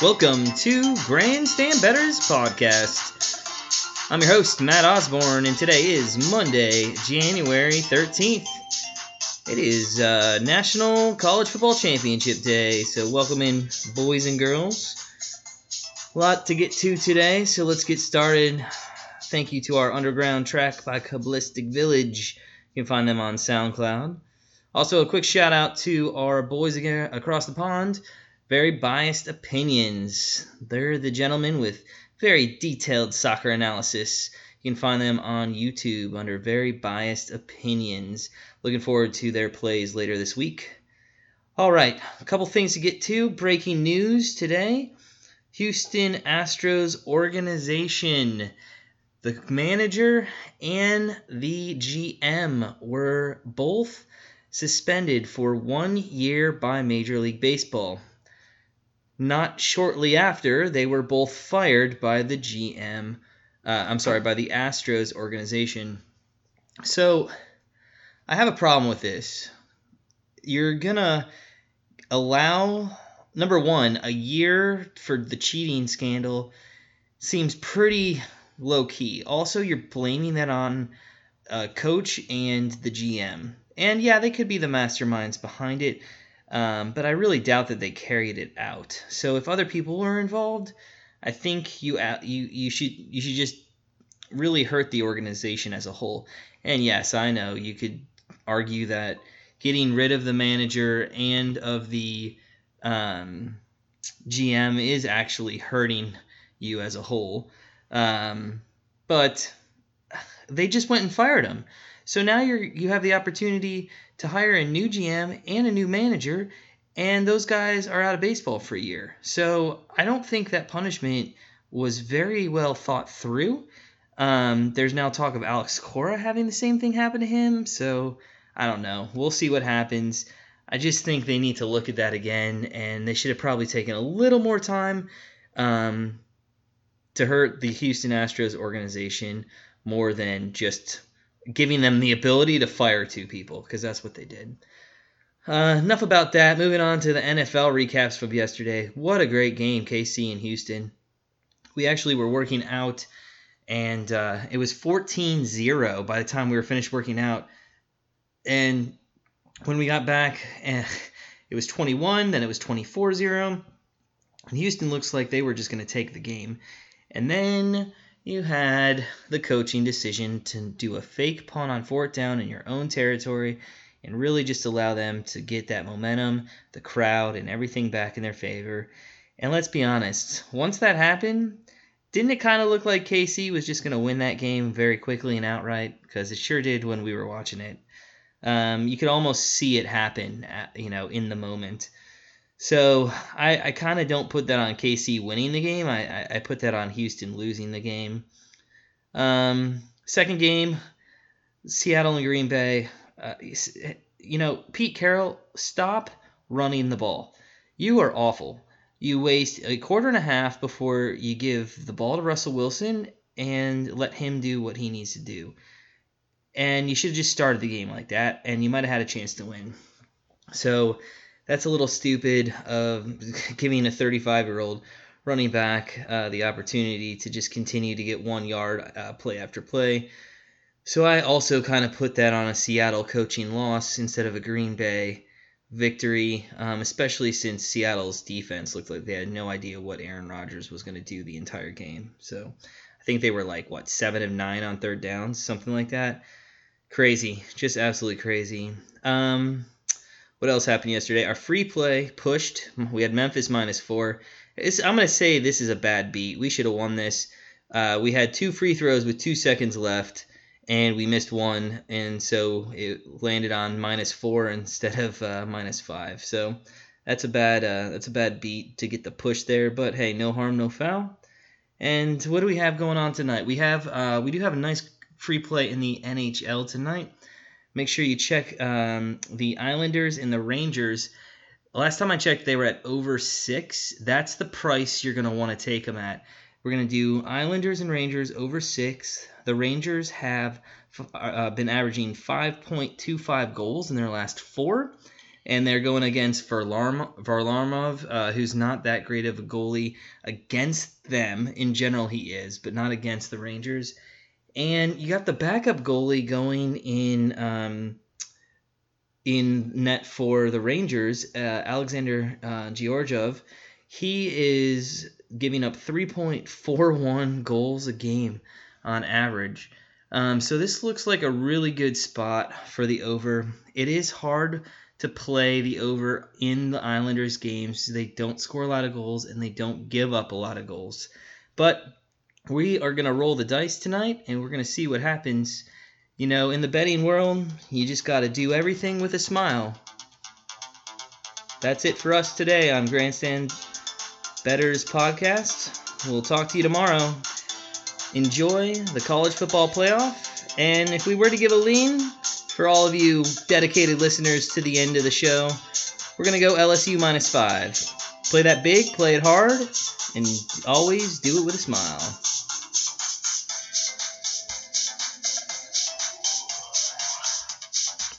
Welcome to Grandstand Betters Podcast. I'm your host, Matt Osborne, and today is Monday, January 13th. It is uh, National College Football Championship Day, so welcome in, boys and girls. A lot to get to today, so let's get started. Thank you to our underground track by Cabalistic Village. You can find them on SoundCloud. Also, a quick shout out to our boys again across the pond. Very biased opinions. They're the gentlemen with very detailed soccer analysis. You can find them on YouTube under Very Biased Opinions. Looking forward to their plays later this week. All right, a couple things to get to. Breaking news today Houston Astros organization. The manager and the GM were both suspended for one year by Major League Baseball. Not shortly after, they were both fired by the GM. Uh, I'm sorry, by the Astros organization. So, I have a problem with this. You're gonna allow number one a year for the cheating scandal seems pretty low key. Also, you're blaming that on a coach and the GM. And yeah, they could be the masterminds behind it, um, but I really doubt that they carried it out. So if other people were involved, I think you you you should you should just really hurt the organization as a whole. And yes, I know you could argue that getting rid of the manager and of the um, GM is actually hurting you as a whole. Um, but they just went and fired him. So now you're you have the opportunity to hire a new GM and a new manager, and those guys are out of baseball for a year. So I don't think that punishment was very well thought through. Um, there's now talk of Alex Cora having the same thing happen to him. So I don't know. We'll see what happens. I just think they need to look at that again, and they should have probably taken a little more time um, to hurt the Houston Astros organization more than just giving them the ability to fire two people because that's what they did. Uh, enough about that. Moving on to the NFL recaps from yesterday. What a great game, KC and Houston. We actually were working out, and uh, it was 14 0 by the time we were finished working out. And when we got back, eh, it was 21, then it was 24 0. And Houston looks like they were just going to take the game. And then you had the coaching decision to do a fake punt on fourth down in your own territory and really just allow them to get that momentum, the crowd, and everything back in their favor. And let's be honest, once that happened, didn't it kind of look like KC was just going to win that game very quickly and outright? Because it sure did when we were watching it. Um, you could almost see it happen, at, you know, in the moment. So I, I kind of don't put that on KC winning the game. I, I, put that on Houston losing the game. Um, second game, Seattle and Green Bay. Uh, you know, Pete Carroll, stop running the ball. You are awful. You waste a quarter and a half before you give the ball to Russell Wilson and let him do what he needs to do. And you should have just started the game like that, and you might have had a chance to win. So that's a little stupid of giving a 35 year old running back uh, the opportunity to just continue to get one yard uh, play after play. So I also kind of put that on a Seattle coaching loss instead of a Green Bay victory, um, especially since Seattle's defense looked like they had no idea what Aaron Rodgers was going to do the entire game. So I think they were like, what, seven of nine on third downs, something like that. Crazy, just absolutely crazy. Um, what else happened yesterday? Our free play pushed. We had Memphis minus four. It's, I'm going to say this is a bad beat. We should have won this. Uh, we had two free throws with two seconds left, and we missed one, and so it landed on minus four instead of uh, minus five. So that's a bad uh, that's a bad beat to get the push there. But hey, no harm, no foul. And what do we have going on tonight? We have uh, we do have a nice free play in the NHL tonight make sure you check um, the Islanders and the Rangers. Last time I checked, they were at over six. That's the price you're going to want to take them at. We're going to do Islanders and Rangers over six. The Rangers have uh, been averaging 5.25 goals in their last four. and they're going against Varlam- Varlamov, uh, who's not that great of a goalie. Against them, in general, he is, but not against the Rangers. And you got the backup goalie going in um, in net for the Rangers, uh, Alexander uh, Georgiev. He is giving up 3.41 goals a game on average. Um, so this looks like a really good spot for the over. It is hard to play the over in the Islanders games. They don't score a lot of goals and they don't give up a lot of goals. But we are going to roll the dice tonight and we're going to see what happens. You know, in the betting world, you just got to do everything with a smile. That's it for us today on Grandstand Betters Podcast. We'll talk to you tomorrow. Enjoy the college football playoff. And if we were to give a lean, for all of you dedicated listeners to the end of the show, we're going to go LSU minus five. Play that big, play it hard, and always do it with a smile.